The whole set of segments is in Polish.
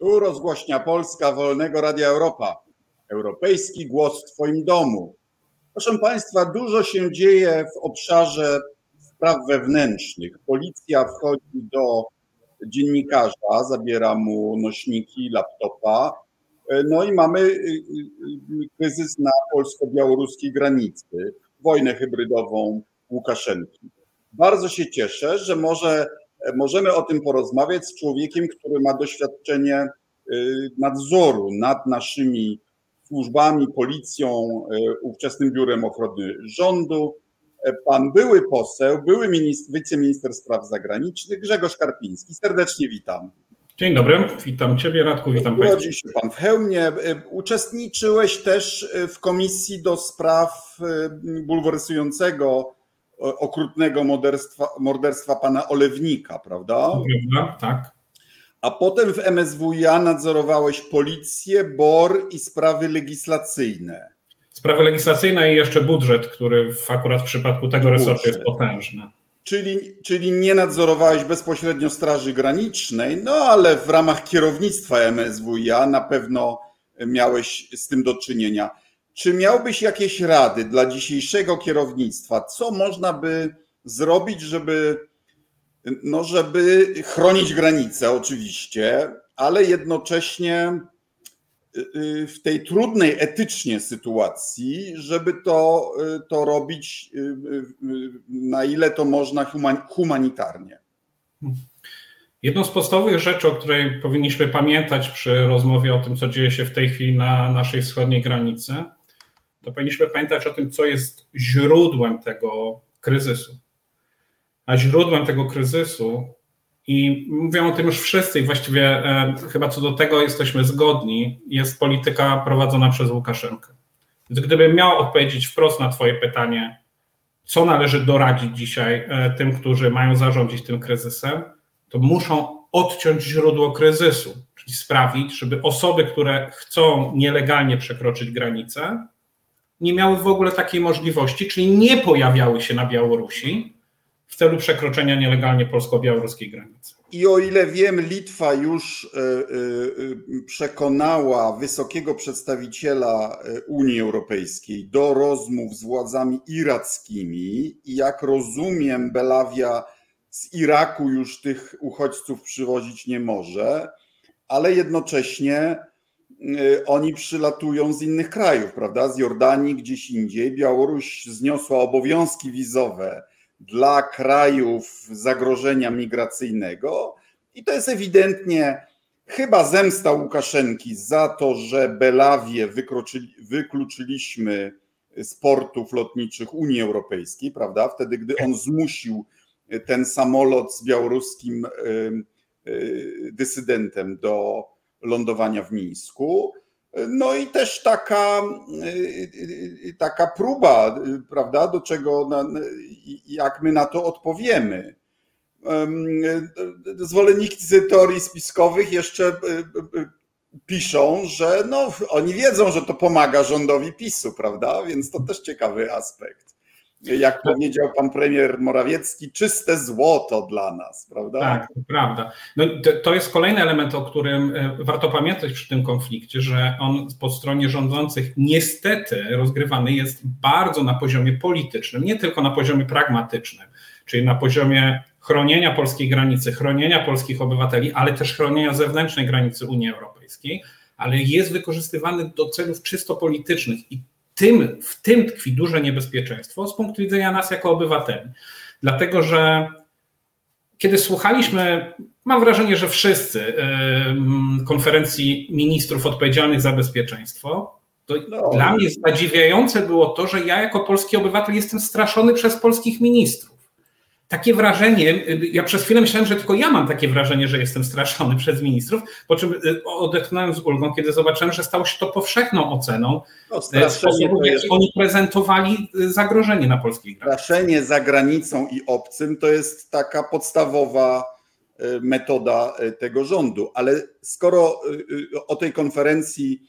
Tu rozgłośnia Polska Wolnego Radia Europa. Europejski głos w Twoim domu. Proszę Państwa, dużo się dzieje w obszarze spraw wewnętrznych. Policja wchodzi do dziennikarza, zabiera mu nośniki, laptopa. No i mamy y, y, y, kryzys na polsko-białoruskiej granicy, wojnę hybrydową Łukaszenki. Bardzo się cieszę, że może możemy o tym porozmawiać z człowiekiem, który ma doświadczenie nadzoru nad naszymi służbami, policją, ówczesnym biurem ochrony rządu, pan były poseł, były ministr, wiceminister spraw zagranicznych Grzegorz Karpiński. Serdecznie witam. Dzień dobry, witam Ciebie Radku, witam Państwa. Urodził się Pan w Chełmie. Uczestniczyłeś też w komisji do spraw bulwersującego, okrutnego morderstwa, morderstwa pana Olewnika, prawda? Tak. A potem w MSWiA nadzorowałeś policję, BOR i sprawy legislacyjne. Sprawy legislacyjne i jeszcze budżet, który w, akurat w przypadku tego resortu jest potężny. Czyli, czyli nie nadzorowałeś bezpośrednio Straży Granicznej, no ale w ramach kierownictwa MSWiA na pewno miałeś z tym do czynienia. Czy miałbyś jakieś rady dla dzisiejszego kierownictwa? Co można by zrobić, żeby, no, żeby chronić granice, oczywiście, ale jednocześnie Y, y, w tej trudnej etycznie sytuacji, żeby to, y, to robić na ile to można humanitarnie. Jedną z podstawowych rzeczy, o której powinniśmy pamiętać przy rozmowie o tym, co dzieje się w tej chwili na naszej wschodniej granicy, to powinniśmy pamiętać o tym, co jest źródłem tego kryzysu. A źródłem tego kryzysu i mówią o tym już wszyscy i właściwie e, chyba co do tego jesteśmy zgodni, jest polityka prowadzona przez Łukaszenkę. Więc gdybym miał odpowiedzieć wprost na Twoje pytanie, co należy doradzić dzisiaj e, tym, którzy mają zarządzić tym kryzysem, to muszą odciąć źródło kryzysu, czyli sprawić, żeby osoby, które chcą nielegalnie przekroczyć granicę, nie miały w ogóle takiej możliwości, czyli nie pojawiały się na Białorusi, w celu przekroczenia nielegalnie polsko-białoruskiej granicy. I o ile wiem, Litwa już e, e, przekonała wysokiego przedstawiciela e, Unii Europejskiej do rozmów z władzami irackimi i jak rozumiem, Belawia z Iraku już tych uchodźców przywozić nie może, ale jednocześnie oni przylatują z innych krajów, prawda? Z Jordanii, gdzieś indziej. Białoruś zniosła obowiązki wizowe dla krajów zagrożenia migracyjnego. I to jest ewidentnie chyba zemsta Łukaszenki za to, że Belawię wykluczyliśmy z portów lotniczych Unii Europejskiej, prawda? Wtedy, gdy on zmusił ten samolot z białoruskim dysydentem do lądowania w Mińsku. No i też taka, y, y, taka próba, prawda, do czego, jak my na to odpowiemy. Zwolennicy teorii spiskowych jeszcze y, piszą, że no, oni wiedzą, że to pomaga rządowi PiSu, prawda? Więc to też ciekawy aspekt jak powiedział pan premier Morawiecki, czyste złoto dla nas, prawda? Tak, to prawda. No, to, jest kolejny element, o którym e, warto pamiętać przy tym konflikcie, że on po stronie rządzących niestety rozgrywany jest bardzo na poziomie politycznym, nie tylko na poziomie pragmatycznym, czyli na poziomie chronienia polskiej granicy, chronienia polskich obywateli, ale też chronienia zewnętrznej granicy Unii Europejskiej, ale jest wykorzystywany do celów czysto politycznych i tym, w tym tkwi duże niebezpieczeństwo z punktu widzenia nas jako obywateli. Dlatego, że kiedy słuchaliśmy, mam wrażenie, że wszyscy konferencji ministrów odpowiedzialnych za bezpieczeństwo, to no. dla mnie zadziwiające było to, że ja jako polski obywatel jestem straszony przez polskich ministrów takie wrażenie, ja przez chwilę myślałem, że tylko ja mam takie wrażenie, że jestem straszony przez ministrów, po czym y, odetchnąłem z ulgą, kiedy zobaczyłem, że stało się to powszechną oceną no, y, sposobu, jak oni prezentowali y, zagrożenie na polskiej granicy. Straszenie za granicą i obcym to jest taka podstawowa metoda tego rządu, ale skoro o tej konferencji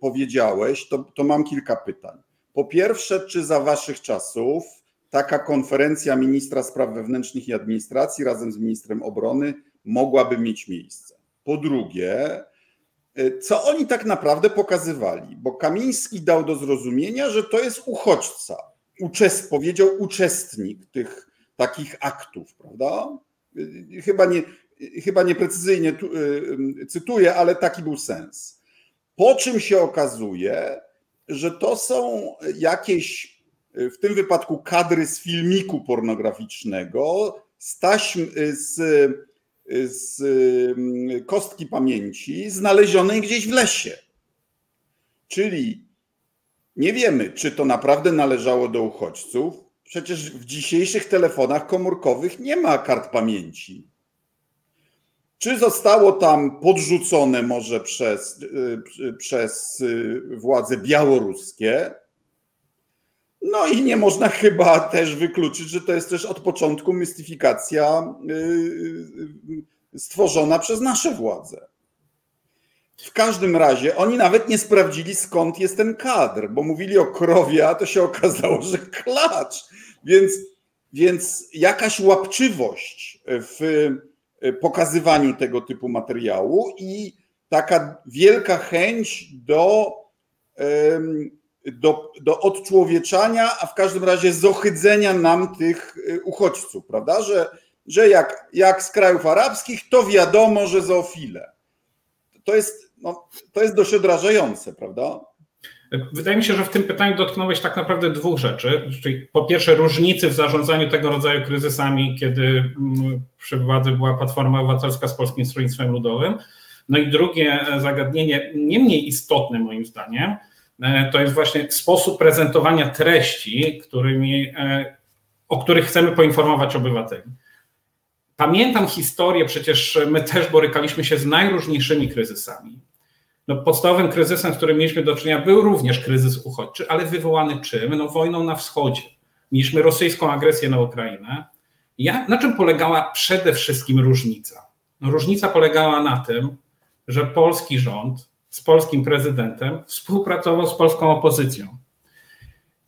powiedziałeś, to, to mam kilka pytań. Po pierwsze, czy za waszych czasów taka konferencja ministra spraw wewnętrznych i administracji razem z ministrem obrony mogłaby mieć miejsce. Po drugie, co oni tak naprawdę pokazywali, bo Kamiński dał do zrozumienia, że to jest uchodźca. Uczest, powiedział uczestnik tych takich aktów, prawda? Chyba, nie, chyba nieprecyzyjnie tu, cytuję, ale taki był sens. Po czym się okazuje, że to są jakieś, w tym wypadku kadry z filmiku pornograficznego, z taśm, z, z kostki pamięci znalezionej gdzieś w lesie. Czyli nie wiemy, czy to naprawdę należało do uchodźców. Przecież w dzisiejszych telefonach komórkowych nie ma kart pamięci. Czy zostało tam podrzucone może przez, y, przez y, władze białoruskie? No i nie można chyba też wykluczyć, że to jest też od początku mistyfikacja y, stworzona przez nasze władze. W każdym razie oni nawet nie sprawdzili skąd jest ten kadr, bo mówili o krowie, a to się okazało, że klacz. Więc, więc jakaś łapczywość w pokazywaniu tego typu materiału i taka wielka chęć do, do, do odczłowieczania, a w każdym razie zohydzenia nam tych uchodźców, prawda? Że, że jak, jak z krajów arabskich, to wiadomo, że zoofile. To jest, no, to jest dość odrażające, prawda? Wydaje mi się, że w tym pytaniu dotknąłeś tak naprawdę dwóch rzeczy. Czyli po pierwsze, różnicy w zarządzaniu tego rodzaju kryzysami, kiedy mm, przy władzy była Platforma Obywatelska z Polskim Stronnictwem Ludowym. No i drugie zagadnienie, nie mniej istotne moim zdaniem, e, to jest właśnie sposób prezentowania treści, którymi, e, o których chcemy poinformować obywateli. Pamiętam historię, przecież my też borykaliśmy się z najróżniejszymi kryzysami no, podstawowym kryzysem, z którym mieliśmy do czynienia, był również kryzys uchodźczy, ale wywołany czym? No, wojną na wschodzie. Mieliśmy rosyjską agresję na Ukrainę. Ja, na czym polegała przede wszystkim różnica? No, różnica polegała na tym, że polski rząd z polskim prezydentem współpracował z polską opozycją.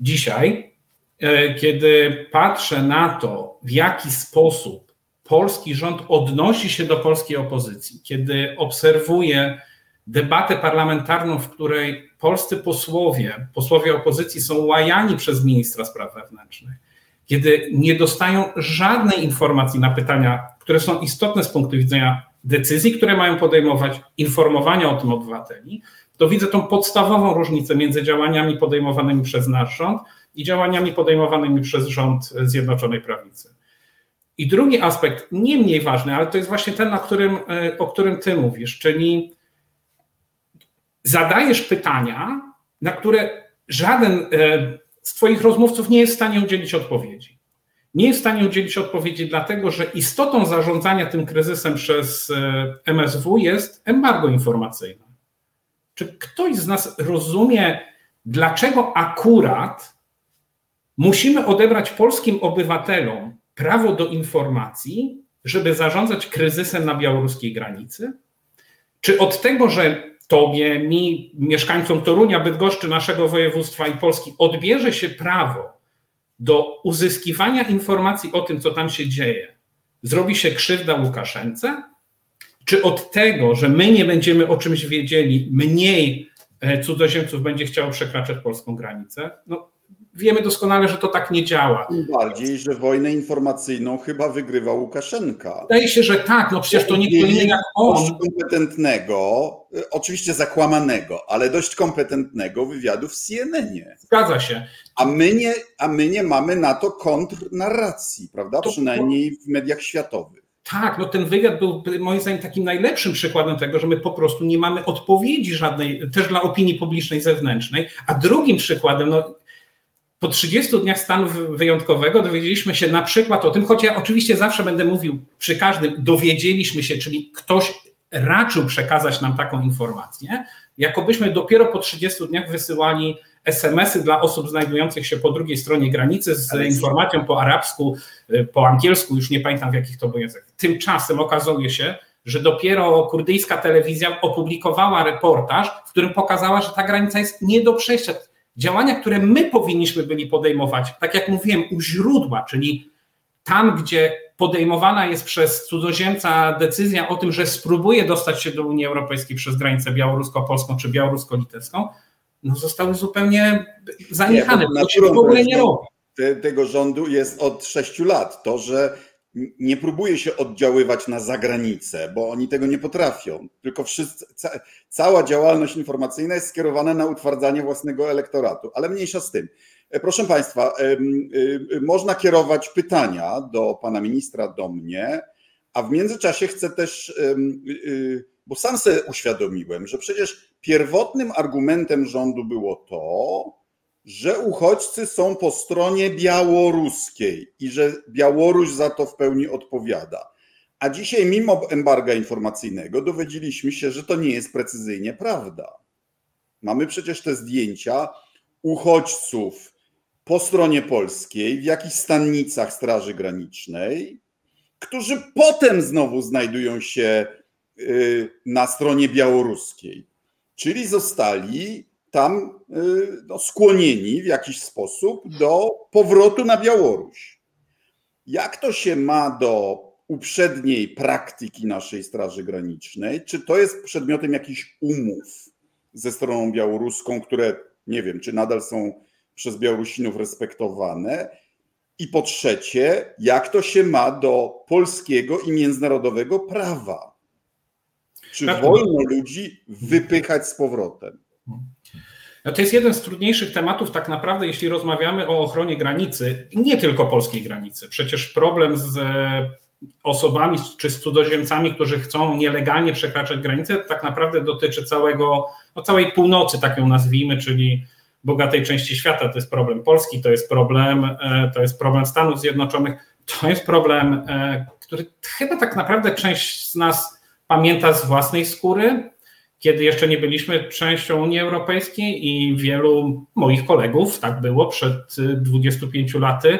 Dzisiaj, e, kiedy patrzę na to, w jaki sposób polski rząd odnosi się do polskiej opozycji, kiedy obserwuję debatę parlamentarną, w której polscy posłowie, posłowie opozycji są łajani przez ministra spraw wewnętrznych, kiedy nie dostają żadnej informacji na pytania, które są istotne z punktu widzenia decyzji, które mają podejmować, informowania o tym obywateli, to widzę tą podstawową różnicę między działaniami podejmowanymi przez nasz rząd i działaniami podejmowanymi przez rząd Zjednoczonej Prawicy. I drugi aspekt, nie mniej ważny, ale to jest właśnie ten, o którym, e, o którym ty mówisz, czyli zadajesz pytania, na które żaden e, z Twoich rozmówców nie jest w stanie udzielić odpowiedzi. Nie jest w stanie udzielić odpowiedzi, dlatego że istotą zarządzania tym kryzysem przez e, MSW jest embargo informacyjne. Czy ktoś z nas rozumie, dlaczego akurat musimy odebrać polskim obywatelom prawo do informacji, żeby zarządzać kryzysem na białoruskiej granicy? Czy od tego, że tobie, mi, mieszkańcom Torunia, Bydgoszczy, naszego województwa i Polski odbierze się prawo do uzyskiwania informacji o tym, co tam się dzieje, zrobi się krzywda Łukaszence? Czy od tego, że my nie będziemy o czymś wiedzieli, mniej e, cudzoziemców będzie chciało przekraczać polską granicę? No, wiemy doskonale, że to tak nie działa. Tym bardziej, że wojnę informacyjną chyba wygrywa Łukaszenka. Wydaje się, że tak, no przecież to nikt inny jak on. Kompetentnego, y, oczywiście zakłamanego, ale dość kompetentnego wywiadu w CNN-ie. Zgadza się. A my nie, a my nie mamy na to kontrnarracji, prawda? To, Przynajmniej w mediach światowych. Tak, no ten wywiad był moim zdaniem takim najlepszym przykładem tego, że my po prostu nie mamy odpowiedzi żadnej, też dla opinii publicznej zewnętrznej. A drugim przykładem, no po 30 dniach stanu wyjątkowego dowiedzieliśmy się na przykład o tym, choć ja oczywiście zawsze będę mówił przy każdym, dowiedzieliśmy się, czyli ktoś raczył przekazać nam taką informację, jakobyśmy dopiero po 30 dniach wysyłali SMS-y dla osób znajdujących się po drugiej stronie granicy z informacją po arabsku, y, po angielsku, już nie pamiętam w jakich to był język. Tymczasem okazuje się, że dopiero kurdyjska telewizja opublikowała reportaż, w którym pokazała, że ta granica jest nie do przejścia działania, które my powinniśmy byli podejmować, tak jak mówiłem, u źródła, czyli tam, gdzie podejmowana jest przez cudzoziemca decyzja o tym, że spróbuje dostać się do Unii Europejskiej przez granicę białorusko-polską czy białorusko-litewską, no zostały zupełnie zaniechane. Nie, to się w ogóle nie robi. Te, tego rządu jest od sześciu lat. To, że nie próbuje się oddziaływać na zagranicę, bo oni tego nie potrafią. Tylko wszyscy, ca, cała działalność informacyjna jest skierowana na utwardzanie własnego elektoratu, ale mniejsza z tym. E, proszę Państwa, można kierować pytania do Pana Ministra, do mnie, a w międzyczasie chcę też, y, bo sam sobie uświadomiłem, że przecież pierwotnym argumentem rządu było to, że uchodźcy są po stronie białoruskiej i że Białoruś za to w pełni odpowiada. A dzisiaj, mimo embarga informacyjnego, dowiedzieliśmy się, że to nie jest precyzyjnie prawda. Mamy przecież te zdjęcia uchodźców po stronie polskiej, w jakichś stannicach Straży Granicznej, którzy potem znowu znajdują się y, na stronie białoruskiej. Czyli zostali tam y, no, skłonieni w jakiś sposób do powrotu na Białoruś. Jak to się ma do uprzedniej praktyki naszej Straży Granicznej? Czy to jest przedmiotem jakichś umów ze stroną białoruską, które nie wiem, czy nadal są przez Białorusinów respektowane? I po trzecie, jak to się ma do polskiego i międzynarodowego prawa? Czy tak. wolno ludzi wypychać z powrotem? No to jest jeden z trudniejszych tematów, tak naprawdę, jeśli rozmawiamy o ochronie granicy, nie tylko polskiej granicy. Przecież problem z e, osobami czy z cudzoziemcami, którzy chcą nielegalnie przekraczać granicę, tak naprawdę dotyczy całego, no całej północy, tak ją nazwijmy, czyli bogatej części świata. To jest problem Polski, to jest problem, e, to jest problem Stanów Zjednoczonych, to jest problem, e, który chyba tak naprawdę część z nas pamięta z własnej skóry, kiedy jeszcze nie byliśmy częścią Unii Europejskiej i wielu moich kolegów, tak było przed 25 laty,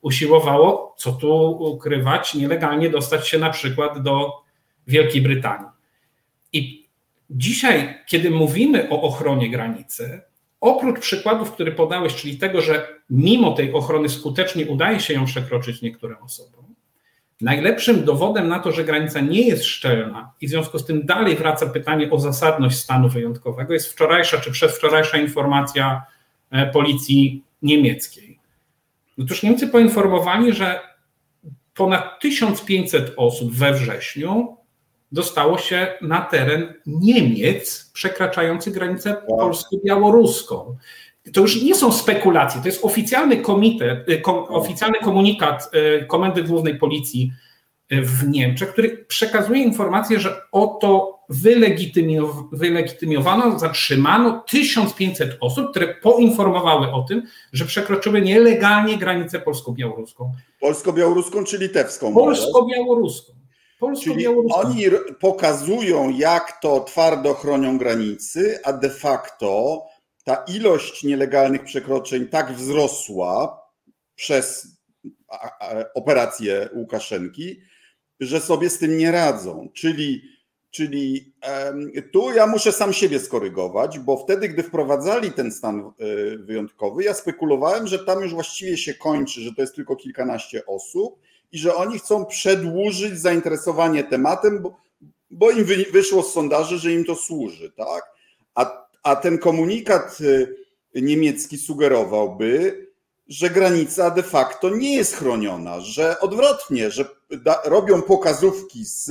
usiłowało, co tu ukrywać, nielegalnie dostać się na przykład do Wielkiej Brytanii. I dzisiaj, kiedy mówimy o ochronie granicy, oprócz przykładów, które podałeś, czyli tego, że mimo tej ochrony skutecznie udaje się ją przekroczyć niektórym osobom, Najlepszym dowodem na to, że granica nie jest szczelna i w związku z tym dalej wraca pytanie o zasadność stanu wyjątkowego, jest wczorajsza czy przedwczorajsza informacja e, policji niemieckiej. Otóż Niemcy poinformowali, że ponad 1500 osób we wrześniu dostało się na teren Niemiec przekraczający granicę polsko-białoruską to już nie są spekulacje, to jest oficjalny komitet, y, kom, oficjalny komunikat y, Komendy Głównej Policji y, w Niemczech, który przekazuje informację, że oto wylegitymiowano, zatrzymano 1500 osób, które poinformowały o tym, że przekroczyły nielegalnie granicę polsko-białoruską. Polsko-białoruską czy litewską? Polsko-białoruską. Czyli oni pokazują, jak to twardo chronią granicy, a de facto ta ilość nielegalnych przekroczeń tak wzrosła przez operację Łukaszenki, że sobie z tym nie radzą. Czyli, czyli tu ja muszę sam siebie skorygować, bo wtedy, gdy wprowadzali ten stan e, wyjątkowy, ja spekulowałem, że tam już właściwie się kończy, że to jest tylko kilkanaście osób i że oni chcą przedłużyć zainteresowanie tematem, bo, bo im wyszło z sondaży, że im to służy, tak? A a ten komunikat y, niemiecki sugerowałby, że granica de facto nie jest chroniona, że odwrotnie, że da, robią pokazówki z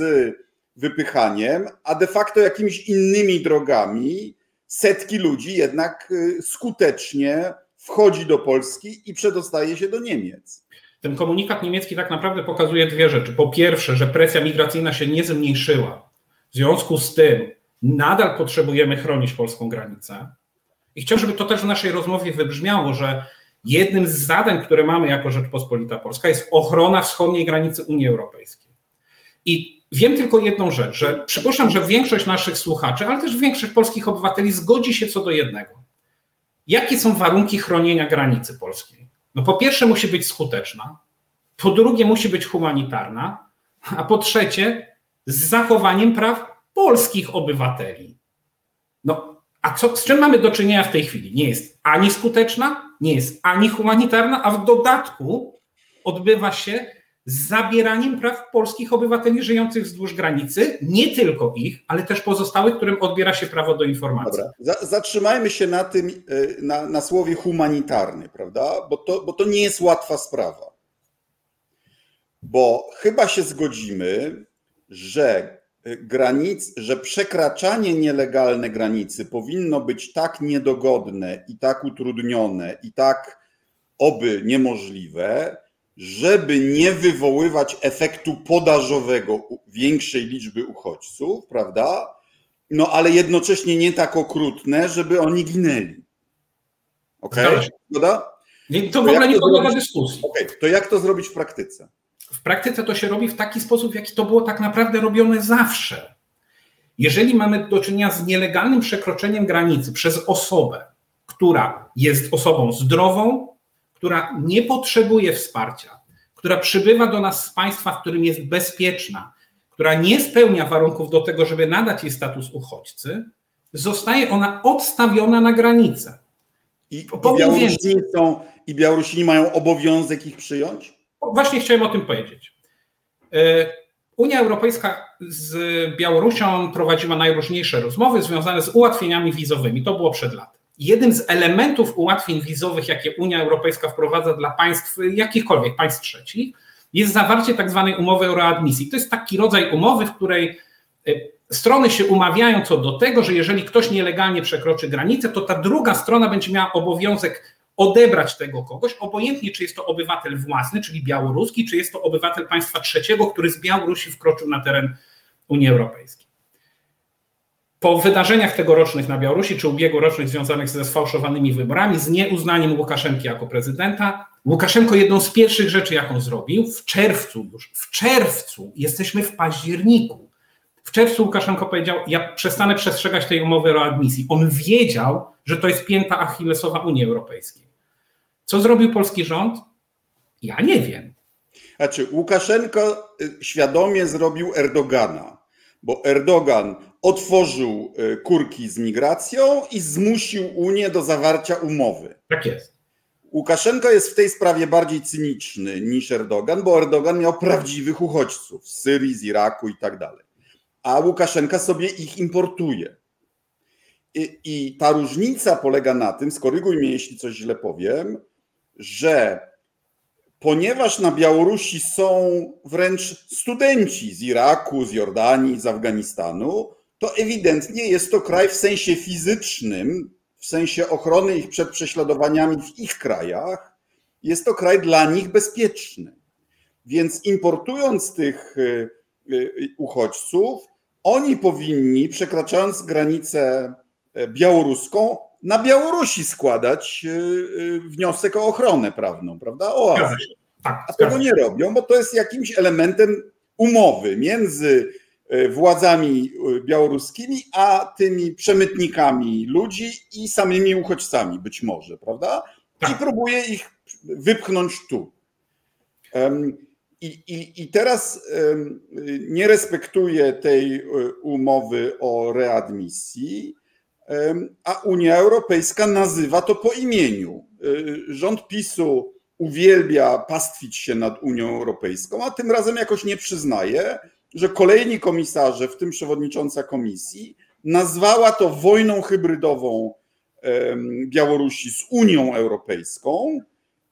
wypychaniem, a de facto jakimiś innymi drogami setki ludzi jednak y, skutecznie wchodzi do Polski i przedostaje się do Niemiec. Ten komunikat niemiecki tak naprawdę pokazuje dwie rzeczy. Po pierwsze, że presja migracyjna się nie zmniejszyła. W związku z tym nadal potrzebujemy chronić polską granicę. I chciałbym, żeby to też w naszej rozmowie wybrzmiało, że jednym z zadań, które mamy jako Rzeczpospolita Polska, jest ochrona wschodniej granicy Unii Europejskiej. I wiem tylko jedną rzecz, że przypuszczam, że większość naszych słuchaczy, ale też większość polskich obywateli zgodzi się co do jednego. Jakie są warunki chronienia granicy polskiej? No po pierwsze musi być skuteczna, po drugie musi być humanitarna, a po trzecie z zachowaniem praw polskich obywateli. No, a co, z czym mamy do czynienia w tej chwili? Nie jest ani skuteczna, nie jest ani humanitarna, a w dodatku odbywa się z zabieraniem praw polskich obywateli żyjących wzdłuż granicy, nie tylko ich, ale też pozostałych, którym odbiera się prawo do informacji. Dobra. Zatrzymajmy się na tym, y, na, na słowie humanitarny, prawda? Bo to, bo to nie jest łatwa sprawa. Bo chyba się zgodzimy, że granic, że przekraczanie nielegalne granicy powinno być tak niedogodne i tak utrudnione i tak oby niemożliwe, żeby nie wywoływać efektu podażowego większej liczby uchodźców, prawda? No ale jednocześnie nie tak okrutne, żeby oni ginęli. Okej? Okay? Zgoda? To w ogóle nie podlega dyskusji. Okay. To jak to zrobić w praktyce? W praktyce to się robi w taki sposób, w jaki to było tak naprawdę robione zawsze. Jeżeli mamy do czynienia z nielegalnym przekroczeniem granicy przez osobę, która jest osobą zdrową, która nie potrzebuje wsparcia, która przybywa do nas z państwa, w którym jest bezpieczna, która nie spełnia warunków do tego, żeby nadać jej status uchodźcy, zostaje ona odstawiona na granicę. I, i, Białorusini, są, I Białorusini mają obowiązek ich przyjąć? Właśnie chciałem o tym powiedzieć. E, Unia Europejska z Białorusią prowadziła najróżniejsze rozmowy związane z ułatwieniami wizowymi. To było przed laty. Jednym z elementów ułatwień wizowych, jakie Unia Europejska wprowadza dla państw, jakichkolwiek państw trzecich, jest zawarcie tak zwanej umowy o readmisji. To jest taki rodzaj umowy, w której e, strony się umawiają co do tego, że jeżeli ktoś nielegalnie przekroczy granicę, to ta druga strona będzie miała obowiązek odebrać tego kogoś, obojętnie czy jest to obywatel własny, czyli białoruski, czy jest to obywatel państwa trzeciego, który z Białorusi wkroczył na teren Unii Europejskiej. Po wydarzeniach tegorocznych na Białorusi, czy ubiegłorocznych związanych ze sfałszowanymi wyborami, z nieuznaniem Łukaszenki jako prezydenta, Łukaszenko jedną z pierwszych rzeczy, jaką zrobił w czerwcu już, w czerwcu, jesteśmy w październiku, w czerwcu Łukaszenko powiedział, ja przestanę przestrzegać tej umowy o admisji. On wiedział, że to jest pięta achillesowa Unii Europejskiej. Co zrobił polski rząd? Ja nie wiem. Znaczy, Łukaszenko y, świadomie zrobił Erdogana, bo Erdogan otworzył y, kurki z migracją i zmusił Unię do zawarcia umowy. Tak jest. Łukaszenko jest w tej sprawie bardziej cyniczny niż Erdogan, bo Erdogan miał prawdziwych uchodźców z Syrii, z Iraku i tak dalej. A Łukaszenka sobie ich importuje. I, I ta różnica polega na tym, skoryguj mnie, jeśli coś źle powiem, że ponieważ na Białorusi są wręcz studenci z Iraku, z Jordanii, z Afganistanu, to ewidentnie jest to kraj w sensie fizycznym, w sensie ochrony ich przed prześladowaniami w ich krajach, jest to kraj dla nich bezpieczny. Więc importując tych y, y, uchodźców, oni powinni, przekraczając granicę e, białoruską, na Białorusi składać y, y, wniosek o ochronę prawną, prawda? O azyl. Tak, a tego nie robią, bo to jest jakimś elementem umowy między y, władzami białoruskimi, a tymi przemytnikami ludzi i samymi uchodźcami być może, prawda? I tak. próbuje ich wypchnąć tu. I, i, I teraz nie respektuje tej umowy o readmisji a Unia Europejska nazywa to po imieniu. Y, rząd PiSu uwielbia pastwić się nad Unią Europejską, a tym razem jakoś nie przyznaje, że kolejni komisarze, w tym przewodnicząca komisji, nazwała to wojną hybrydową Białorusi z Unią Europejską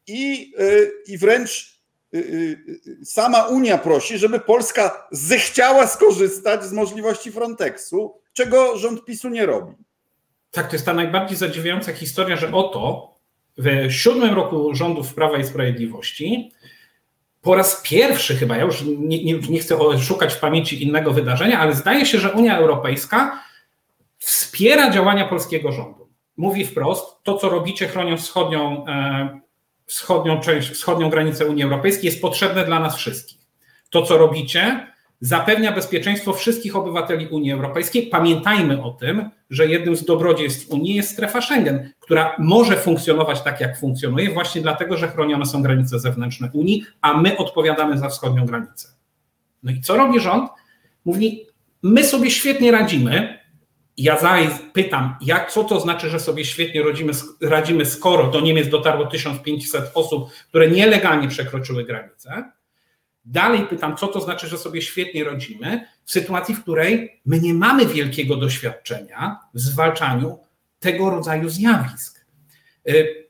i, y, i wręcz y, sama Unia prosi, żeby Polska zechciała skorzystać z możliwości Frontexu, czego rząd PiSu nie robi. Tak, to jest ta najbardziej zadziwiająca historia, że oto w siódmym roku rządów Prawa i Sprawiedliwości po raz pierwszy chyba, ja już nie, nie, nie chcę szukać w pamięci innego wydarzenia, ale zdaje się, że Unia Europejska wspiera działania polskiego rządu. Mówi wprost, to co robicie chroniąc wschodnią, e, wschodnią część, wschodnią granicę Unii Europejskiej jest potrzebne dla nas wszystkich. To co robicie zapewnia bezpieczeństwo wszystkich obywateli Unii Europejskiej. Pamiętajmy o tym, że jednym z dobrodziejstw Unii jest strefa Schengen, która może funkcjonować tak, jak funkcjonuje, właśnie dlatego, że chronione są granice zewnętrzne Unii, a my odpowiadamy za wschodnią granicę. No i co robi rząd? Mówi, my sobie świetnie radzimy. Ja pytam, jak, co to znaczy, że sobie świetnie radzimy, skoro do Niemiec dotarło 1500 osób, które nielegalnie przekroczyły granicę Dalej pytam, co to znaczy, że sobie świetnie rodzimy, w sytuacji, w której my nie mamy wielkiego doświadczenia w zwalczaniu tego rodzaju zjawisk. Y,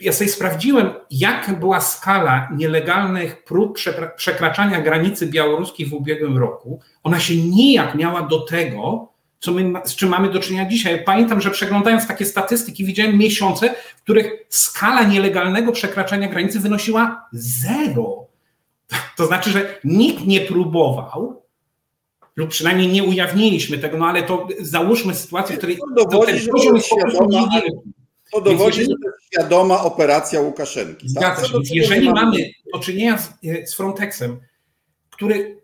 ja sobie sprawdziłem, jaka była skala nielegalnych prób przekraczania granicy białoruskiej w ubiegłym roku. Ona się nijak miała do tego, co my, z czym mamy do czynienia dzisiaj. Pamiętam, że przeglądając takie statystyki, widziałem miesiące, w których skala nielegalnego przekraczania granicy wynosiła zero. To znaczy, że nikt nie próbował, lub przynajmniej nie ujawniliśmy tego, no ale to załóżmy sytuację, w której to dowodzi, jest po prostu niewielki. To dowodzi, że to jest świadoma operacja Łukaszenki. Tak? Zgadza się. Jeżeli mamy do czynienia z, z Frontexem, który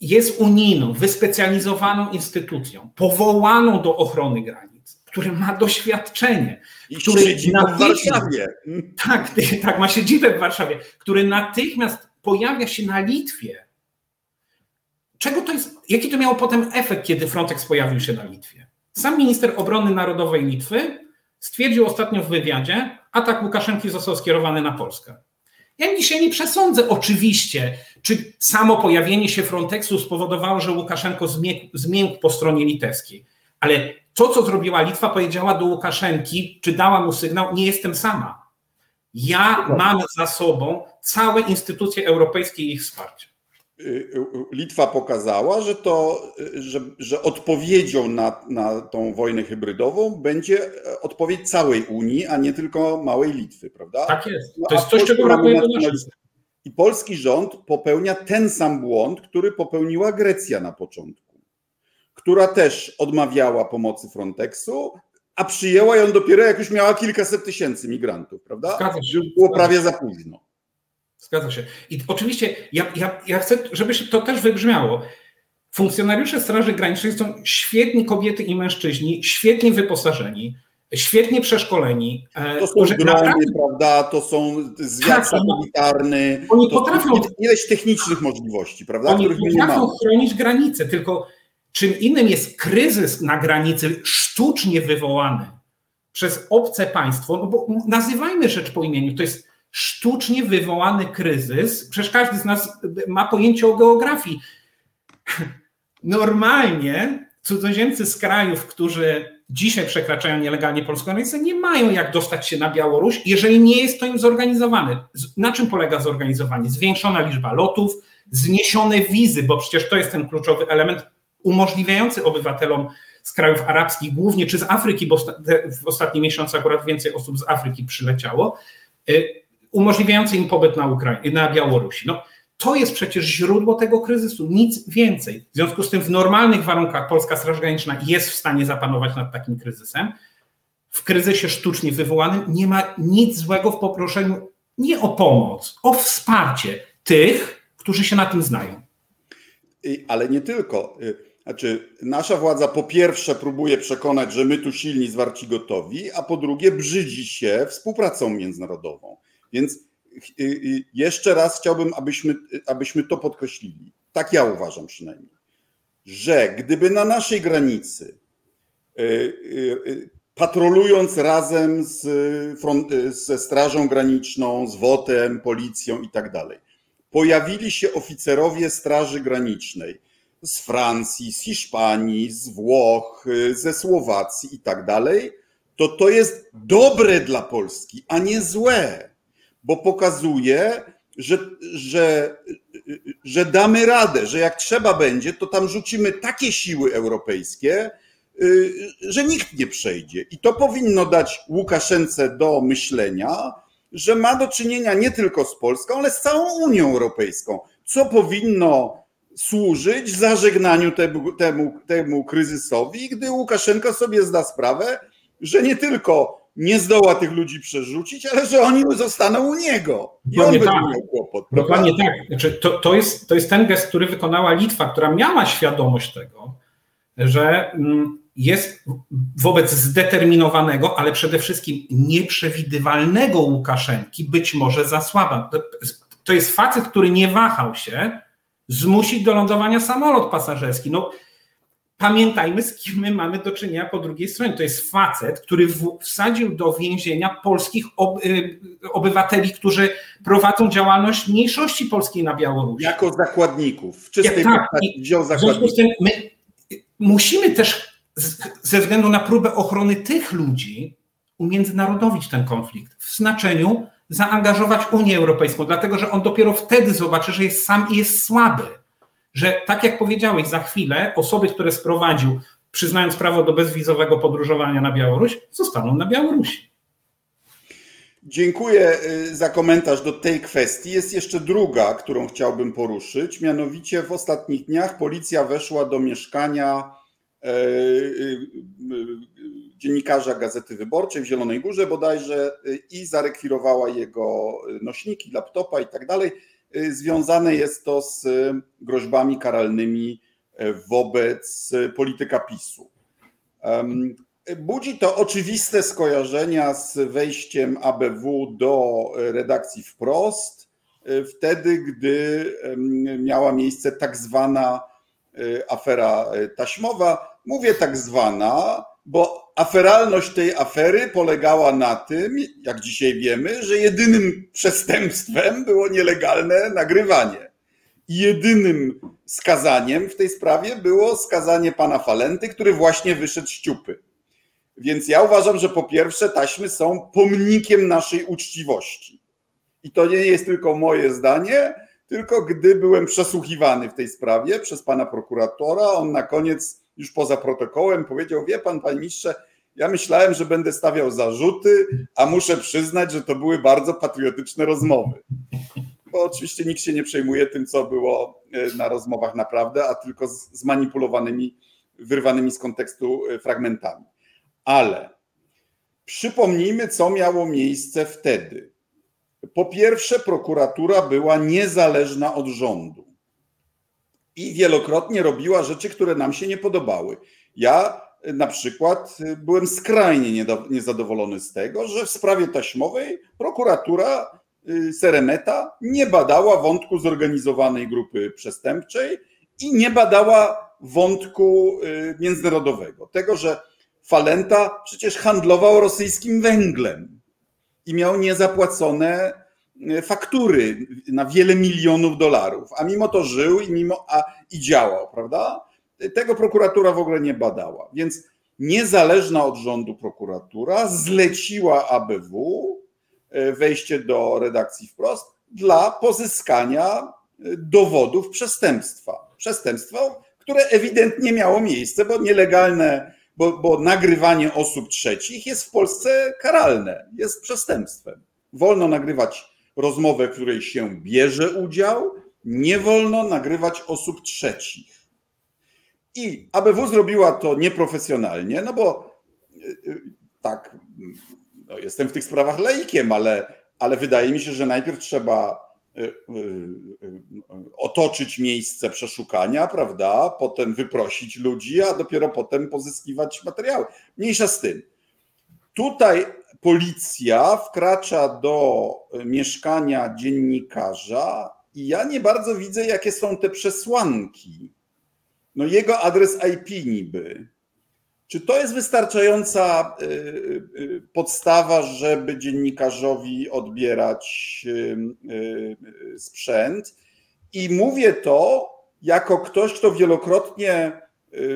jest unijną, wyspecjalizowaną instytucją, powołaną do ochrony granic, który ma doświadczenie, I który w Warszawie. Tak, tak, ma siedzibę w Warszawie, który natychmiast pojawia się na Litwie. Czego to jest, jaki to miało potem efekt, kiedy Frontex pojawił się na Litwie? Sam minister obrony narodowej Litwy stwierdził ostatnio w wywiadzie, atak Łukaszenki został skierowany na Polskę. Ja dzisiaj nie przesądzę oczywiście, czy samo pojawienie się Frontexu spowodowało, że Łukaszenko zmiękł, po stronie litewskiej. Ale to, co zrobiła Litwa, powiedziała do Łukaszenki, czy dała mu sygnał, nie jestem sama. Ja mam za sobą całe instytucje europejskie i ich wsparcie. Y, y, Litwa pokazała, że, to, że, że odpowiedzią na, na tą wojnę hybrydową będzie e, odpowiedź całej Unii, a nie tylko małej Litwy, prawda? Tak jest. No, to jest coś, czego brakuje I polski rząd popełnia ten sam błąd, który popełniła Grecja na początku, która też odmawiała pomocy Frontexu, a przyjęła ją dopiero jak już miała kilkaset tysięcy migrantów, prawda? Zgadza się. Było prawie za późno. Zgadza się. I oczywiście ja, ja, ja chcę, żeby to też wybrzmiało. Funkcjonariusze Straży Granicznej są świetni kobiety i mężczyźni, świetnie wyposażeni, świetnie przeszkoleni. E, to są drony, naprawdę... prawda? To są zwiat tak, satelitarny. Oni potrafią. Ileś technicznych możliwości, prawda? Oni potrafią chronić granice, tylko czym innym jest kryzys na granicy sztucznie wywołany przez obce państwo, no bo nazywajmy rzecz po imieniu, to jest sztucznie wywołany kryzys. Przecież każdy z nas ma pojęcie o geografii. Normalnie cudzoziemcy z krajów, którzy dzisiaj przekraczają nielegalnie polską granicę, nie mają jak dostać się na Białoruś, jeżeli nie jest to im zorganizowane. Na czym polega zorganizowanie? Zwiększona liczba lotów, zniesione wizy, bo przecież to jest ten kluczowy element umożliwiający obywatelom z krajów arabskich, głównie czy z Afryki, bo w ostatnich miesiącach akurat więcej osób z Afryki przyleciało, y, umożliwiający im pobyt na, Ukrai- na Białorusi. No, to jest przecież źródło tego kryzysu, nic więcej. W związku z tym w normalnych warunkach Polska Straż Graniczna jest w stanie zapanować nad takim kryzysem. W kryzysie sztucznie wywołanym nie ma nic złego w poproszeniu nie o pomoc, o wsparcie tych, którzy się na tym znają. Ale nie tylko. Y, znaczy, nasza władza po pierwsze próbuje przekonać, że my tu silni, zwarci, gotowi, a po drugie brzydzi się współpracą międzynarodową. Więc y, y, jeszcze raz chciałbym, abyśmy, abyśmy to podkreślili. Tak ja uważam przynajmniej, że gdyby na naszej granicy y, patrolując razem z front, ze Strażą Graniczną, z WOT-em, policją i tak dalej, pojawili się oficerowie Straży Granicznej z Francji, z Hiszpanii, z Włoch, ze Słowacji i tak dalej, to to jest dobre dla Polski, a nie złe bo pokazuje, że, że, że damy radę, że jak trzeba będzie, to tam rzucimy takie siły europejskie, y, że nikt nie przejdzie. I to powinno dać Łukaszence do myślenia, że ma do czynienia nie tylko z Polską, ale z całą Unią Europejską, co powinno służyć zażegnaniu temu, temu, temu kryzysowi, gdy Łukaszenko sobie zda sprawę, że nie tylko nie zdoła tych ludzi przerzucić, ale że oni zostaną u niego. I Dokładnie on tak. miał kłopot. Dokładnie tak. Znaczy, to, to, jest, to jest ten gest, który wykonała Litwa, która miała świadomość tego, że mm, jest wobec zdeterminowanego, ale przede wszystkim nieprzewidywalnego Łukaszenki być może za słaba. To jest facet, który nie wahał się zmusić do lądowania samolot pasażerski. No, pamiętajmy, z kim my mamy do czynienia po drugiej stronie. To jest facet, który wsadził do więzienia polskich y, obywateli, którzy prowadzą działalność mniejszości polskiej na Białorusi. Jako zakładników. W czystej ja, tak, wziął zakładników. W związku z tym my musimy też ze względu na próbę ochrony tych ludzi umiędzynarodowić ten konflikt w znaczeniu zaangażować Unię Europejską, dlatego że on dopiero wtedy zobaczy, że jest sam i jest słaby. Że tak jak powiedziałeś, za chwilę osoby, które sprowadził, przyznając prawo do bezwizowego podróżowania na Białoruś, zostaną na Białorusi. Dziękuję y, za komentarz do tej kwestii. Jest jeszcze druga, którą chciałbym poruszyć. Mianowicie w ostatnich dniach policja weszła do mieszkania e, y, y, dziennikarza Gazety Wyborczej w Zielonej Górze bodajże i zarekwirowała jego nośniki, laptopa i tak dalej. Związane jest to z groźbami karalnymi wobec polityka PiSu. Budzi to oczywiste skojarzenia z wejściem ABW do redakcji wprost, wtedy gdy miała miejsce tak zwana afera taśmowa. Mówię tak zwana, bo aferalność tej afery polegała na tym, jak dzisiaj wiemy, że jedynym przestępstwem było nielegalne nagrywanie. Jedynym skazaniem w tej sprawie było skazanie pana Falenty, który właśnie wyszedł z ciupy. Więc ja uważam, że po pierwsze taśmy są pomnikiem naszej uczciwości. I to nie jest tylko moje zdanie, tylko gdy byłem przesłuchiwany w tej sprawie przez pana prokuratora, on na koniec, już poza protokołem, powiedział: Wie pan, panie mistrze, ja myślałem, że będę stawiał zarzuty, a muszę przyznać, że to były bardzo patriotyczne rozmowy. Bo oczywiście nikt się nie przejmuje tym, co było e, na rozmowach naprawdę, a tylko zmanipulowanymi, wyrwanymi z kontekstu e, fragmentami. Ale przypomnijmy, co miało miejsce wtedy. Po pierwsze, prokuratura była niezależna od rządu i wielokrotnie robiła rzeczy, które nam się nie podobały. Ja na przykład byłem skrajnie niezadowolony z tego, że w sprawie taśmowej prokuratura y, Seremeta nie badała wątku zorganizowanej grupy przestępczej i nie badała wątku y, międzynarodowego. Tego, że Falenta przecież handlował rosyjskim węglem i miał niezapłacone faktury na wiele milionów dolarów, a mimo to żył i, mimo, a, i działał, prawda? Tego prokuratura w ogóle nie badała. Więc niezależna od rządu prokuratura zleciła ABW e, wejście do redakcji wprost dla pozyskania e, dowodów przestępstwa. Przestępstwa, które ewidentnie miało miejsce, bo nielegalne bo, bo nagrywanie osób trzecich jest w Polsce karalne, jest przestępstwem. Wolno nagrywać rozmowę, w której się bierze udział, nie wolno nagrywać osób trzecich. I ABW zrobiła to nieprofesjonalnie, no bo y, y, tak, no jestem w tych sprawach laikiem, ale, ale wydaje mi się, że najpierw trzeba Y, otoczyć miejsce przeszukania, prawda? Potem wyprosić ludzi, a dopiero potem pozyskiwać materiały. Mniejsza z tym. Tutaj policja wkracza do mieszkania dziennikarza i ja nie bardzo widzę, jakie są te przesłanki. No jego adres IP niby. Czy to jest wystarczająca y, y, podstawa, żeby dziennikarzowi odbierać y, sprzęt? I mówię to jako ktoś, kto wielokrotnie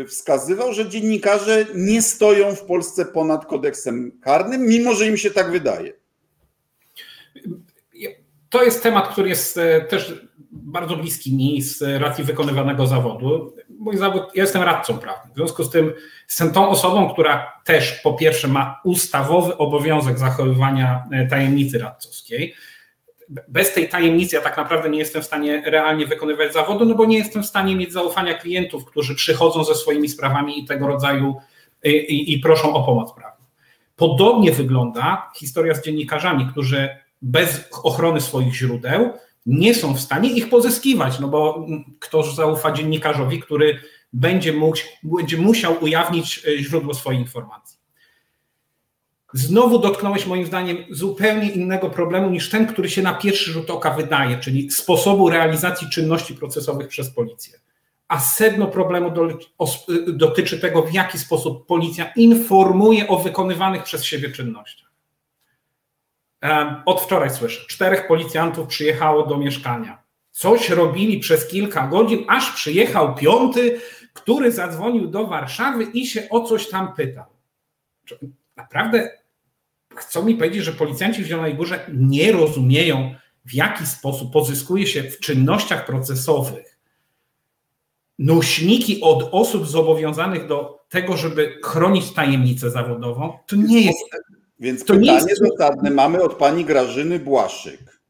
wskazywał, że dziennikarze nie stoją w Polsce ponad kodeksem karnym, mimo że im się tak wydaje. To jest temat, który jest e, też bardzo bliski mi z racji wykonywanego zawodu. Mój zawód, ja jestem radcą prawnym. W związku z tym jestem tą osobą, która też po pierwsze ma ustawowy obowiązek zachowywania e, tajemnicy radcowskiej. Bez tej tajemnicy ja tak naprawdę nie jestem w stanie realnie wykonywać zawodu, no bo nie jestem w stanie mieć zaufania klientów, którzy przychodzą ze swoimi sprawami i tego rodzaju i, e, i, i proszą o pomoc prawną. Podobnie wygląda historia z dziennikarzami, którzy bez ochrony swoich źródeł nie są w stanie ich pozyskiwać, no bo ktoś zaufa dziennikarzowi, który będzie, mógł, będzie musiał ujawnić e, źródło swojej informacji. Znowu dotknąłeś moim zdaniem zupełnie innego problemu niż ten, który się na pierwszy rzut oka wydaje, czyli sposobu realizacji czynności procesowych przez policję. a sedno problemu o, dotyczy tego, w jaki sposób policja informuje o wykonywanych przez siebie czynnościach. Od wczoraj słyszę, czterech policjantów przyjechało do mieszkania. Coś robili przez kilka godzin, aż przyjechał piąty, który zadzwonił do Warszawy i się o coś tam pytał. Naprawdę chcą mi powiedzieć, że policjanci w Zielonej Górze nie rozumieją, w jaki sposób pozyskuje się w czynnościach procesowych nośniki od osób zobowiązanych do tego, żeby chronić tajemnicę zawodową. To nie jest. Więc to pytanie jest... zasadne mamy od pani Grażyny Błaszczyk.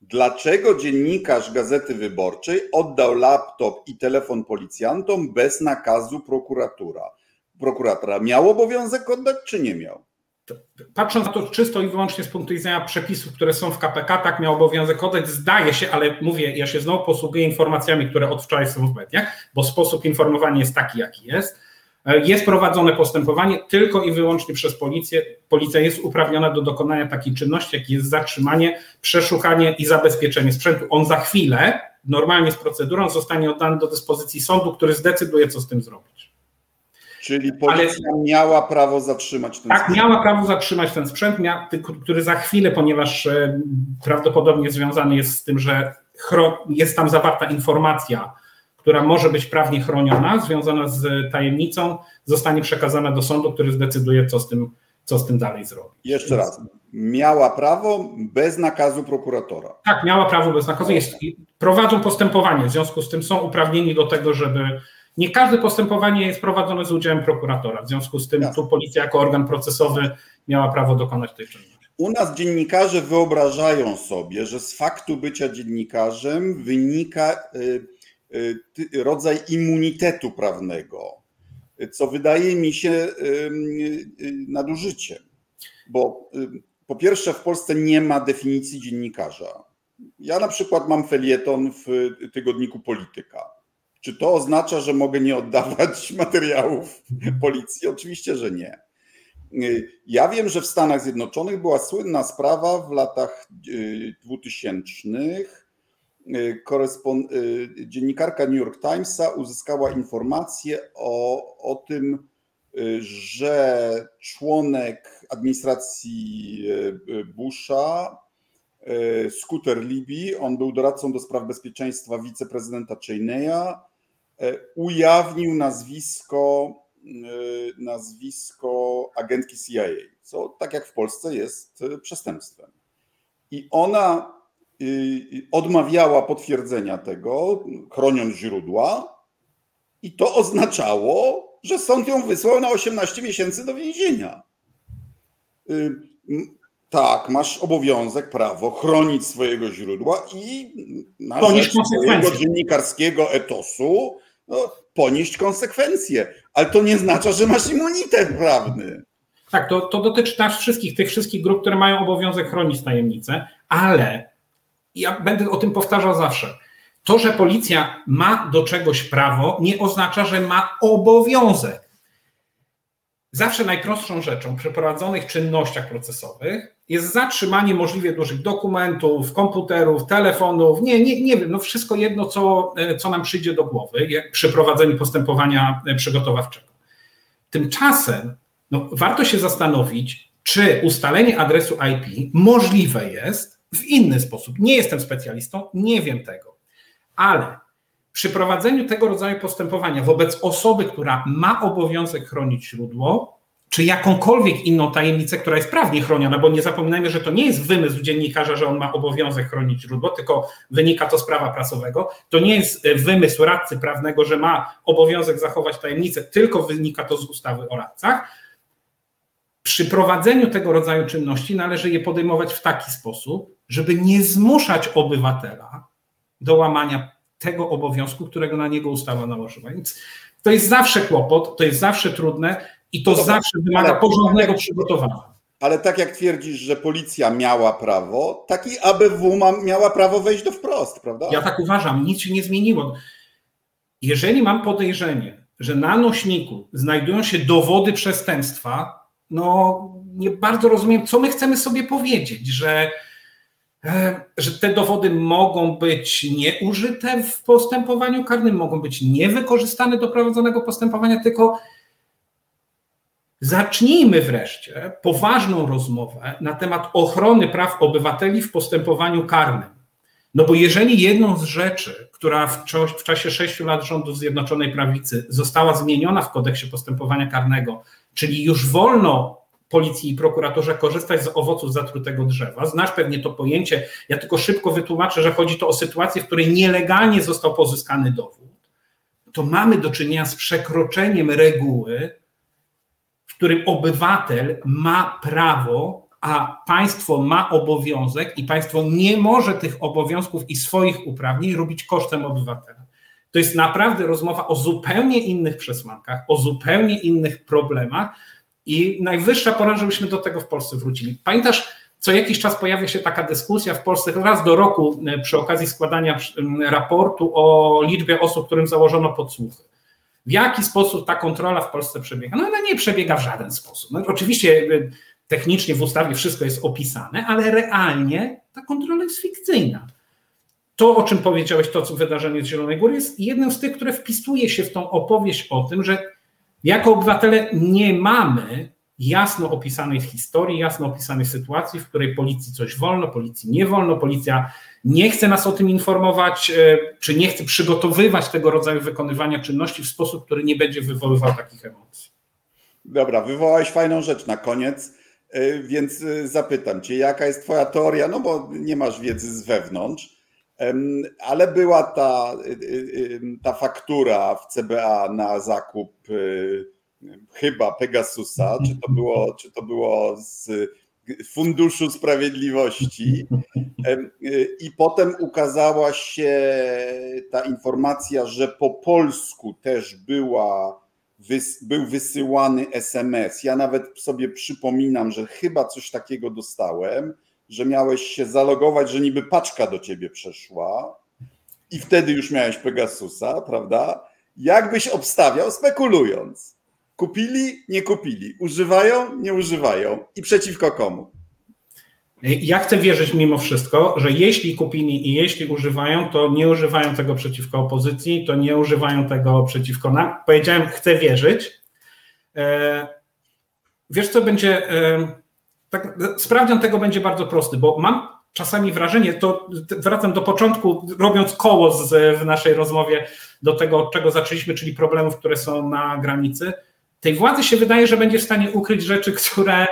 Dlaczego dziennikarz Gazety Wyborczej oddał laptop i telefon policjantom bez nakazu prokuratura? Prokuratora miał obowiązek oddać, czy nie miał? Patrząc na to czysto i wyłącznie z punktu widzenia przepisów, które są w KPK, tak miał obowiązek oddać, zdaje się, ale mówię, ja się znowu posługuję informacjami, które od wczoraj są w mediach, bo sposób informowania jest taki, jaki jest. Jest prowadzone postępowanie tylko i wyłącznie przez policję. Policja jest uprawniona do dokonania takiej czynności, jak jest zatrzymanie, przeszukanie i zabezpieczenie sprzętu. On za chwilę, normalnie z procedurą, zostanie oddany do dyspozycji sądu, który zdecyduje, co z tym zrobić. Czyli policja Ale, miała prawo zatrzymać ten tak, sprzęt. Tak, miała prawo zatrzymać ten sprzęt, który za chwilę, ponieważ e, prawdopodobnie związany jest z tym, że jest tam zawarta informacja, która może być prawnie chroniona, związana z tajemnicą, zostanie przekazana do sądu, który zdecyduje, co z tym, co z tym dalej zrobić. Jeszcze raz. Miała prawo bez nakazu prokuratora. Tak, miała prawo bez nakazu. Jest, prowadzą postępowanie, w związku z tym są uprawnieni do tego, żeby nie każde postępowanie jest prowadzone z udziałem prokuratora. W związku z tym tu policja jako organ procesowy miała prawo dokonać tej czynności. U nas dziennikarze wyobrażają sobie, że z faktu bycia dziennikarzem wynika y, rodzaj immunitetu prawnego, co wydaje mi się y, nadużyciem. Bo po pierwsze, w Polsce nie ma definicji dziennikarza. Ja na przykład mam felieton w tygodniku Polityka czy to oznacza, że mogę nie oddawać materiałów policji? Oczywiście, że nie. Ja wiem, że w Stanach Zjednoczonych była słynna sprawa w latach 2000. Y, y, y, dziennikarka New York Timesa uzyskała informację o, o tym, że członek administracji Busha, Scooter Libby, on był doradcą do spraw bezpieczeństwa wiceprezydenta Cheney'a, ujawnił nazwisko, nazwisko agentki CIA, co tak jak w Polsce jest przestępstwem. I ona odmawiała potwierdzenia tego, chroniąc źródła, i to oznaczało, że sąd ją wysłał na 18 miesięcy do więzienia. Tak, masz obowiązek, prawo chronić swojego źródła i na rzecz swojego dziennikarskiego etosu no, ponieść konsekwencje, ale to nie znaczy, że masz immunitet prawny. Tak, to, to dotyczy nas wszystkich, tych wszystkich grup, które mają obowiązek chronić tajemnicę, ale ja będę o tym powtarzał zawsze. To, że policja ma do czegoś prawo, nie oznacza, że ma obowiązek. Zawsze najprostszą rzeczą przy prowadzonych czynnościach procesowych jest zatrzymanie możliwie dużych dokumentów, komputerów, telefonów, nie, nie, nie wiem, no wszystko jedno, co, e, co nam przyjdzie do głowy przy prowadzeniu postępowania e, przygotowawczego. Tymczasem no, warto się zastanowić, czy ustalenie adresu IP możliwe jest w inny sposób. Nie jestem specjalistą, nie wiem tego, ale przy prowadzeniu tego rodzaju postępowania wobec osoby, która ma obowiązek chronić źródło, czy jakąkolwiek inną tajemnicę, która jest prawnie chroniona, bo nie zapominajmy, że to nie jest wymysł dziennikarza, że on ma obowiązek chronić źródło, tylko wynika to z prawa prasowego. To nie jest e, wymysł radcy prawnego, że ma obowiązek zachować tajemnicę, tylko wynika to z ustawy o radcach. Przy prowadzeniu tego rodzaju czynności należy je podejmować w taki sposób, żeby nie zmuszać obywatela do łamania tego obowiązku, którego na niego ustawa nałożyła. Więc to jest zawsze kłopot, to jest zawsze trudne i to no zawsze wymaga porządnego przygotowania. Ale tak jak twierdzisz, że policja miała prawo, tak i ABW ma, miała prawo wejść do wprost, prawda? Ja tak uważam, nic się nie zmieniło. Jeżeli mam podejrzenie, że na nośniku znajdują się dowody przestępstwa, no nie bardzo rozumiem, co my chcemy sobie powiedzieć, że e, że te dowody mogą być nieużyte w postępowaniu karnym, mogą być niewykorzystane do prowadzonego postępowania, tylko zacznijmy wreszcie poważną rozmowę na temat ochrony praw obywateli w postępowaniu karnym. No bo jeżeli jedną z rzeczy, która w, w czasie sześciu lat rządów Zjednoczonej Prawicy została zmieniona w kodeksie postępowania karnego, czyli już wolno policji i prokuraturze korzystać z owoców zatrutego drzewa. Znasz pewnie to pojęcie. Ja tylko szybko wytłumaczę, że chodzi to o sytuację, w której nielegalnie został pozyskany dowód. To mamy do czynienia z przekroczeniem reguły, w którym obywatel ma prawo, a państwo ma obowiązek i państwo nie może tych obowiązków i swoich uprawnień robić kosztem obywatela. To jest naprawdę rozmowa o zupełnie innych przesłankach, o zupełnie innych problemach, i najwyższa pora, żebyśmy do tego w Polsce wrócili. Pamiętasz, co jakiś czas pojawia się taka dyskusja w Polsce, raz do roku e, przy okazji składania raportu o liczbie osób, którym założono podsłuchy. W jaki sposób ta kontrola w Polsce przebiega? No ona nie przebiega w żaden sposób. No, oczywiście e, technicznie w ustawie wszystko jest opisane, ale realnie ta kontrola jest fikcyjna. To, o czym powiedziałeś, to co wydarzenie z Zielonej Góry, jest jednym z tych, które wpisuje się w tą opowieść o tym, że jako obywatele nie mamy jasno opisanej historii, jasno opisanej sytuacji, w której policji coś wolno, policji nie wolno, policja nie chce nas o tym informować, e, czy nie chce przygotowywać tego rodzaju wykonywania czynności w sposób, który nie będzie wywoływał takich emocji. Dobra, wywołałeś fajną rzecz na koniec, e, więc e, zapytam Cię, jaka jest Twoja teoria, no bo nie masz wiedzy z wewnątrz, ale była ta, y, y, ta faktura w CBA na zakup y, chyba Pegasusa, czy to było, czy to było z Funduszu Sprawiedliwości. I potem ukazała się ta informacja, że po polsku też była, był wysyłany SMS. Ja nawet sobie przypominam, że chyba coś takiego dostałem że miałeś się zalogować, że niby paczka do ciebie przeszła i wtedy już miałeś Pegasusa, prawda? Jakbyś obstawiał, spekulując. Kupili, nie kupili, używają, nie używają i przeciwko komu? Ja chcę wierzyć mimo wszystko, że jeśli kupili i jeśli używają, to nie używają tego przeciwko opozycji, to nie używają tego przeciwko nam. Powiedziałem, chcę wierzyć. E, wiesz, co będzie e, tak, sprawdzian tego będzie bardzo prosty, bo mam czasami wrażenie, to wracam do początku, robiąc koło z, w naszej rozmowie do tego, od czego zaczęliśmy, czyli problemów, które są na granicy. Tej władzy się wydaje, że będzie w stanie ukryć rzeczy, które,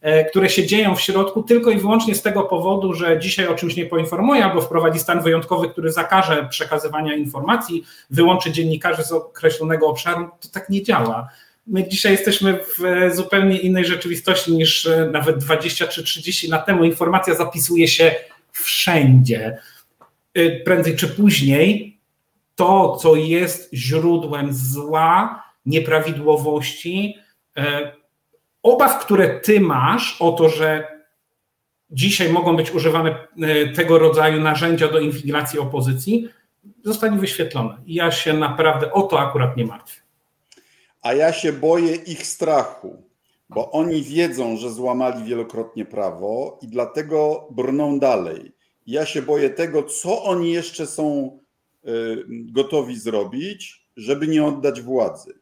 e, które się dzieją w środku, tylko i wyłącznie z tego powodu, że dzisiaj o czymś nie poinformuje albo wprowadzi stan wyjątkowy, który zakaże przekazywania informacji, wyłączy dziennikarzy z określonego obszaru. To tak nie działa my dzisiaj jesteśmy w zupełnie innej rzeczywistości niż e, nawet 20 czy 30 lat temu. Informacja zapisuje się wszędzie. E, prędzej czy później to, co jest źródłem zła, nieprawidłowości, e, obaw, które ty masz o to, że dzisiaj mogą być używane tego rodzaju narzędzia do inwigilacji opozycji, zostanie wyświetlone. Ja się naprawdę o to akurat nie martwię a ja się boję ich strachu, bo oni wiedzą, że złamali wielokrotnie prawo i dlatego brną dalej. Ja się boję tego, co oni jeszcze są y, gotowi zrobić, żeby nie oddać władzy.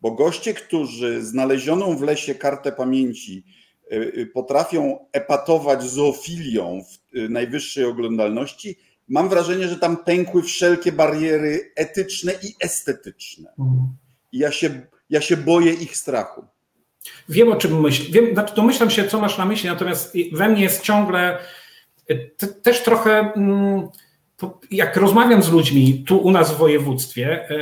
Bo goście, którzy znalezioną w lesie kartę pamięci y, y, potrafią epatować zoofilią w najwyższej oglądalności, mam wrażenie, że tam pękły wszelkie bariery etyczne i estetyczne. Mhm. I ja się ja się boję ich strachu. Wiem o czym myślisz. Wiem, znaczy domyślam się, co masz na myśli, natomiast we mnie jest ciągle też trochę, mm, jak rozmawiam z ludźmi tu u nas w województwie, e,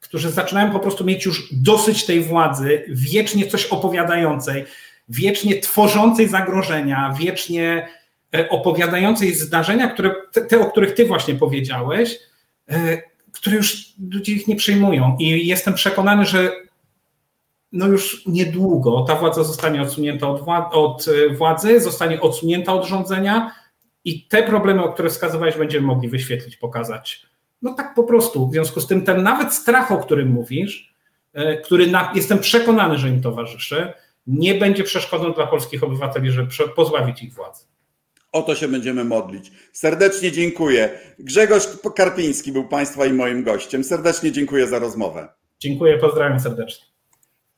którzy zaczynają po prostu mieć już dosyć tej władzy, wiecznie coś opowiadającej, wiecznie tworzącej zagrożenia, wiecznie e, opowiadającej zdarzenia, które, te, o których ty właśnie powiedziałeś, e, które już ludzie ich nie przyjmują. I jestem przekonany, że no już niedługo ta władza zostanie odsunięta od, od e, władzy, zostanie odsunięta od rządzenia i te problemy, o które wskazywałeś, będziemy mogli wyświetlić, pokazać. No tak po prostu. W związku z tym ten nawet strach, o którym mówisz, e, który na, jestem przekonany, że im towarzyszy, nie będzie przeszkodą dla polskich obywateli, żeby pozbawić ich władzy. O to się będziemy modlić. Serdecznie dziękuję. Grzegorz Karpiński był Państwa i moim gościem. Serdecznie dziękuję za rozmowę. Dziękuję, pozdrawiam serdecznie.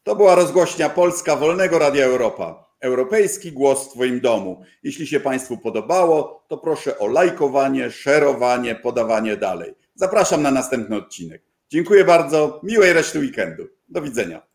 To była rozgłośnia Polska Wolnego Radia Europa. Europejski głos w Twoim domu. Jeśli się Państwu podobało, to proszę o lajkowanie, szerowanie, podawanie dalej. Zapraszam na następny odcinek. Dziękuję bardzo. Miłej reszty weekendu. Do widzenia.